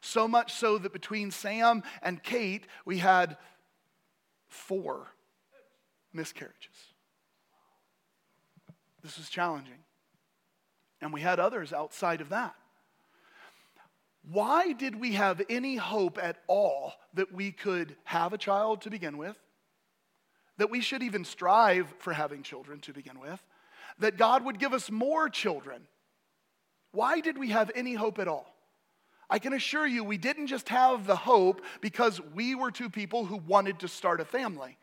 So much so that between Sam and Kate, we had four miscarriages. This was challenging. And we had others outside of that. Why did we have any hope at all that we could have a child to begin with? That we should even strive for having children to begin with? That God would give us more children? Why did we have any hope at all? I can assure you, we didn't just have the hope because we were two people who wanted to start a family.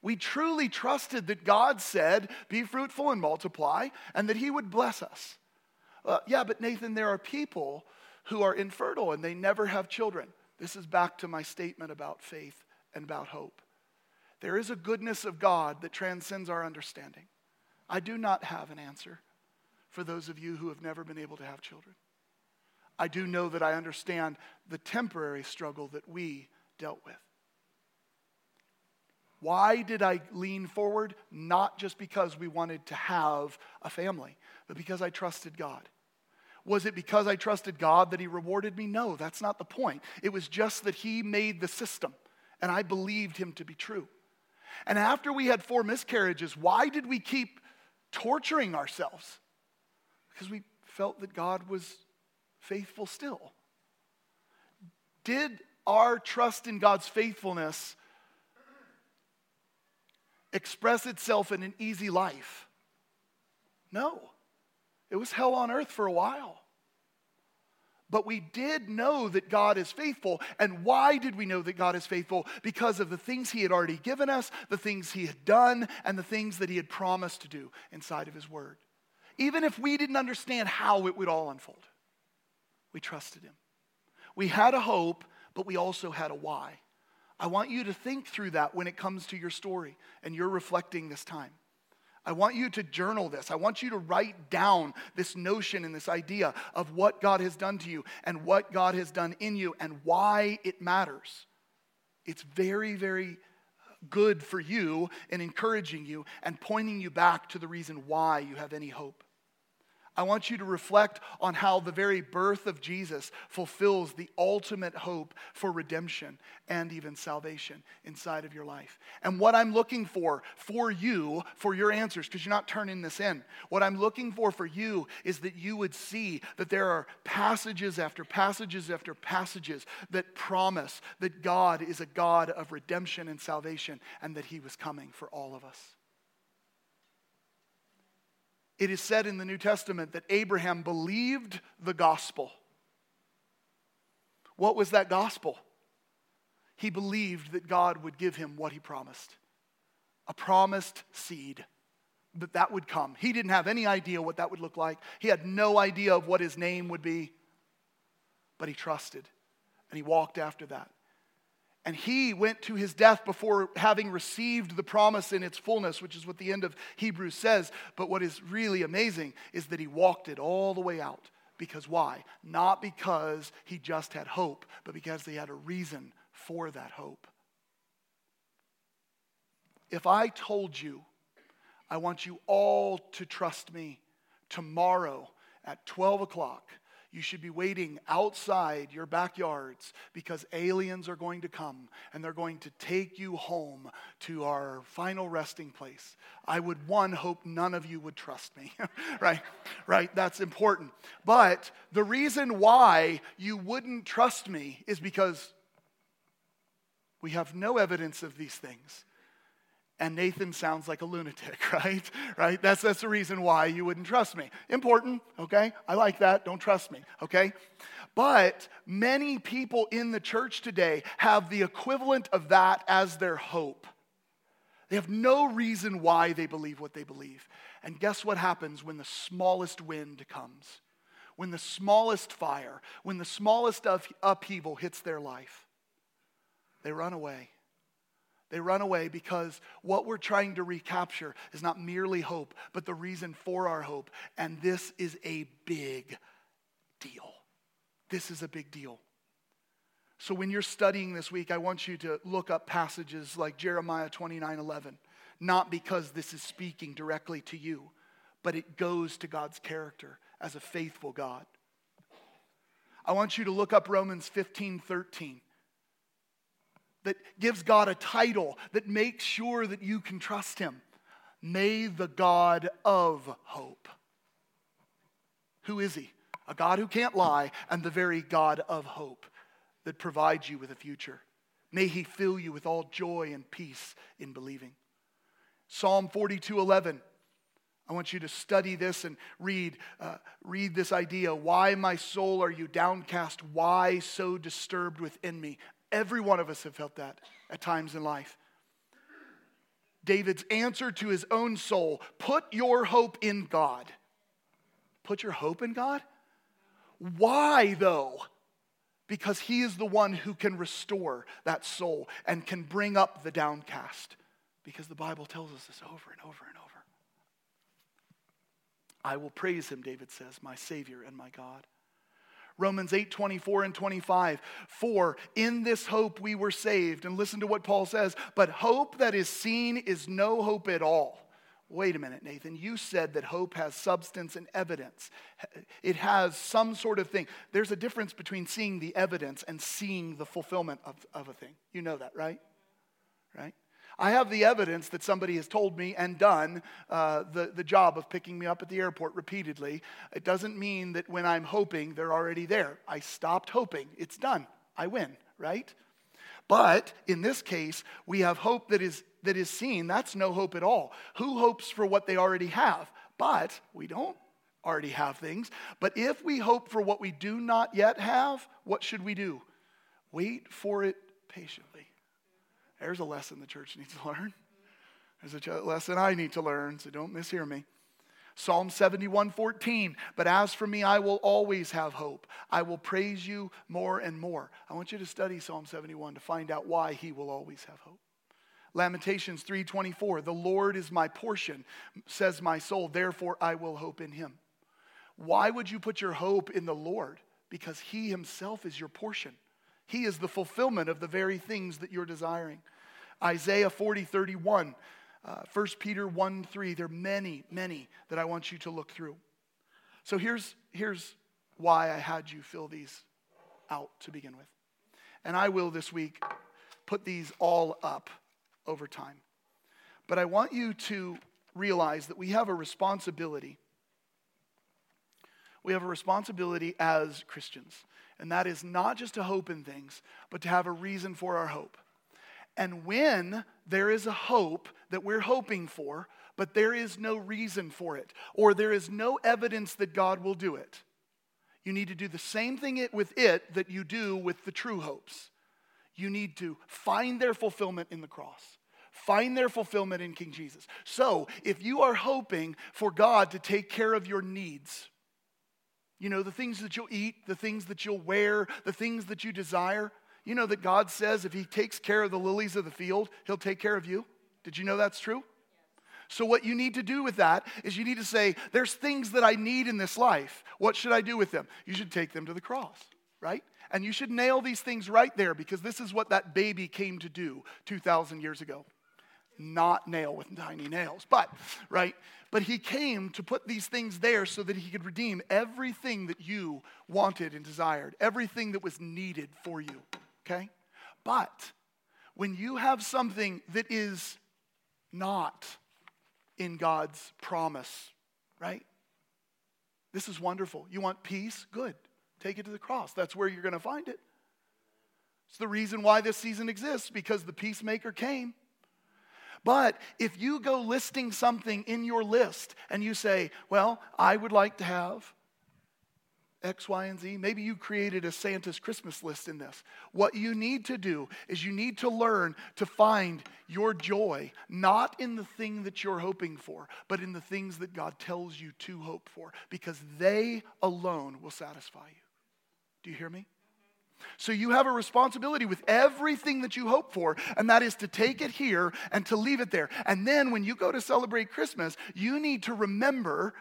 We truly trusted that God said, Be fruitful and multiply, and that He would bless us. Uh, yeah, but Nathan, there are people who are infertile and they never have children. This is back to my statement about faith and about hope. There is a goodness of God that transcends our understanding. I do not have an answer for those of you who have never been able to have children. I do know that I understand the temporary struggle that we dealt with. Why did I lean forward? Not just because we wanted to have a family, but because I trusted God. Was it because I trusted God that He rewarded me? No, that's not the point. It was just that He made the system, and I believed Him to be true. And after we had four miscarriages, why did we keep torturing ourselves? Because we felt that God was faithful still. Did our trust in God's faithfulness express itself in an easy life? No. It was hell on earth for a while. But we did know that God is faithful. And why did we know that God is faithful? Because of the things He had already given us, the things He had done, and the things that He had promised to do inside of His Word. Even if we didn't understand how it would all unfold, we trusted Him. We had a hope, but we also had a why. I want you to think through that when it comes to your story and you're reflecting this time. I want you to journal this. I want you to write down this notion and this idea of what God has done to you and what God has done in you and why it matters. It's very, very good for you and encouraging you and pointing you back to the reason why you have any hope. I want you to reflect on how the very birth of Jesus fulfills the ultimate hope for redemption and even salvation inside of your life. And what I'm looking for for you, for your answers, because you're not turning this in, what I'm looking for for you is that you would see that there are passages after passages after passages that promise that God is a God of redemption and salvation and that He was coming for all of us. It is said in the New Testament that Abraham believed the gospel. What was that gospel? He believed that God would give him what he promised a promised seed, that that would come. He didn't have any idea what that would look like, he had no idea of what his name would be, but he trusted and he walked after that. And he went to his death before having received the promise in its fullness, which is what the end of Hebrews says. But what is really amazing is that he walked it all the way out. Because why? Not because he just had hope, but because he had a reason for that hope. If I told you, I want you all to trust me tomorrow at 12 o'clock you should be waiting outside your backyards because aliens are going to come and they're going to take you home to our final resting place. I would, one, hope none of you would trust me, right? Right? That's important. But the reason why you wouldn't trust me is because we have no evidence of these things and Nathan sounds like a lunatic, right? Right? That's, that's the reason why you wouldn't trust me. Important, okay? I like that. Don't trust me, okay? But many people in the church today have the equivalent of that as their hope. They have no reason why they believe what they believe. And guess what happens when the smallest wind comes? When the smallest fire, when the smallest upheaval hits their life? They run away they run away because what we're trying to recapture is not merely hope, but the reason for our hope. And this is a big deal. This is a big deal. So when you're studying this week, I want you to look up passages like Jeremiah 29 11. Not because this is speaking directly to you, but it goes to God's character as a faithful God. I want you to look up Romans 15 13 that gives God a title that makes sure that you can trust Him. May the God of hope. Who is He? A God who can't lie and the very God of hope that provides you with a future. May He fill you with all joy and peace in believing. Psalm 42 11. I want you to study this and read, uh, read this idea. Why, my soul, are you downcast? Why so disturbed within me? Every one of us have felt that at times in life. David's answer to his own soul put your hope in God. Put your hope in God? Why, though? Because he is the one who can restore that soul and can bring up the downcast. Because the Bible tells us this over and over and over. I will praise him, David says, my Savior and my God. Romans 8 24 and 25. For in this hope we were saved. And listen to what Paul says. But hope that is seen is no hope at all. Wait a minute, Nathan. You said that hope has substance and evidence. It has some sort of thing. There's a difference between seeing the evidence and seeing the fulfillment of, of a thing. You know that, right? Right? I have the evidence that somebody has told me and done uh, the, the job of picking me up at the airport repeatedly. It doesn't mean that when I'm hoping, they're already there. I stopped hoping. It's done. I win, right? But in this case, we have hope that is, that is seen. That's no hope at all. Who hopes for what they already have? But we don't already have things. But if we hope for what we do not yet have, what should we do? Wait for it patiently. There's a lesson the church needs to learn. There's a lesson I need to learn, so don't mishear me. Psalm 71 14. But as for me, I will always have hope. I will praise you more and more. I want you to study Psalm 71 to find out why he will always have hope. Lamentations 3:24 The Lord is my portion says my soul therefore I will hope in him. Why would you put your hope in the Lord? Because he himself is your portion. He is the fulfillment of the very things that you're desiring. Isaiah 40, 31, uh, 1 Peter 1, 3. There are many, many that I want you to look through. So here's, here's why I had you fill these out to begin with. And I will this week put these all up over time. But I want you to realize that we have a responsibility. We have a responsibility as Christians. And that is not just to hope in things, but to have a reason for our hope. And when there is a hope that we're hoping for, but there is no reason for it, or there is no evidence that God will do it, you need to do the same thing with it that you do with the true hopes. You need to find their fulfillment in the cross. Find their fulfillment in King Jesus. So, if you are hoping for God to take care of your needs, you know, the things that you'll eat, the things that you'll wear, the things that you desire. You know that God says if He takes care of the lilies of the field, He'll take care of you. Did you know that's true? So, what you need to do with that is you need to say, There's things that I need in this life. What should I do with them? You should take them to the cross, right? And you should nail these things right there because this is what that baby came to do 2,000 years ago. Not nail with tiny nails, but, right? But he came to put these things there so that he could redeem everything that you wanted and desired, everything that was needed for you, okay? But when you have something that is not in God's promise, right? This is wonderful. You want peace? Good. Take it to the cross. That's where you're going to find it. It's the reason why this season exists because the peacemaker came. But if you go listing something in your list and you say, well, I would like to have X, Y, and Z. Maybe you created a Santa's Christmas list in this. What you need to do is you need to learn to find your joy not in the thing that you're hoping for, but in the things that God tells you to hope for, because they alone will satisfy you. Do you hear me? So you have a responsibility with everything that you hope for, and that is to take it here and to leave it there. And then when you go to celebrate Christmas, you need to remember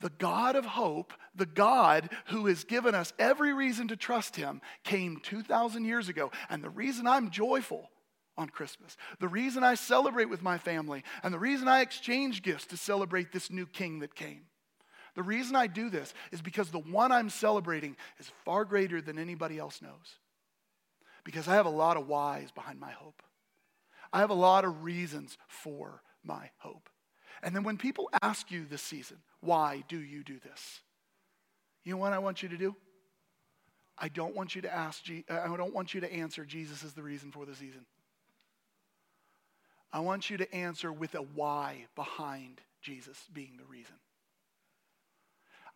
the God of hope, the God who has given us every reason to trust him, came 2,000 years ago. And the reason I'm joyful on Christmas, the reason I celebrate with my family, and the reason I exchange gifts to celebrate this new king that came the reason I do this is because the one I'm celebrating is far greater than anybody else knows. Because I have a lot of whys behind my hope. I have a lot of reasons for my hope. And then when people ask you this season, why do you do this? You know what I want you to do? I don't want you to ask, I don't want you to answer, Jesus is the reason for the season. I want you to answer with a why behind Jesus being the reason.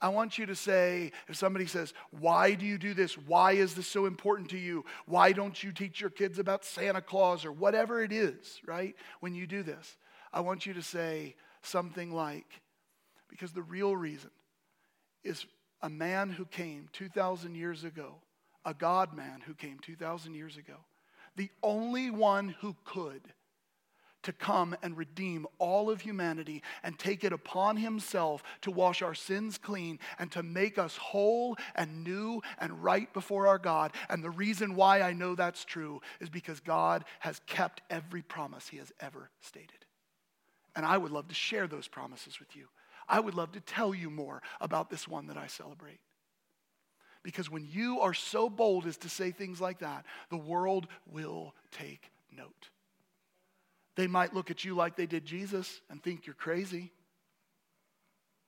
I want you to say, if somebody says, Why do you do this? Why is this so important to you? Why don't you teach your kids about Santa Claus or whatever it is, right? When you do this, I want you to say something like, Because the real reason is a man who came 2,000 years ago, a God man who came 2,000 years ago, the only one who could to come and redeem all of humanity and take it upon himself to wash our sins clean and to make us whole and new and right before our God. And the reason why I know that's true is because God has kept every promise he has ever stated. And I would love to share those promises with you. I would love to tell you more about this one that I celebrate. Because when you are so bold as to say things like that, the world will take note. They might look at you like they did Jesus and think you're crazy.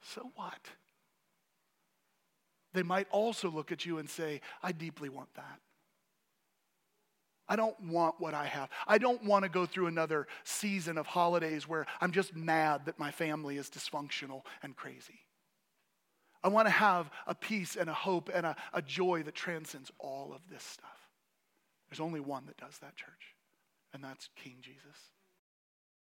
So what? They might also look at you and say, I deeply want that. I don't want what I have. I don't want to go through another season of holidays where I'm just mad that my family is dysfunctional and crazy. I want to have a peace and a hope and a, a joy that transcends all of this stuff. There's only one that does that, church, and that's King Jesus.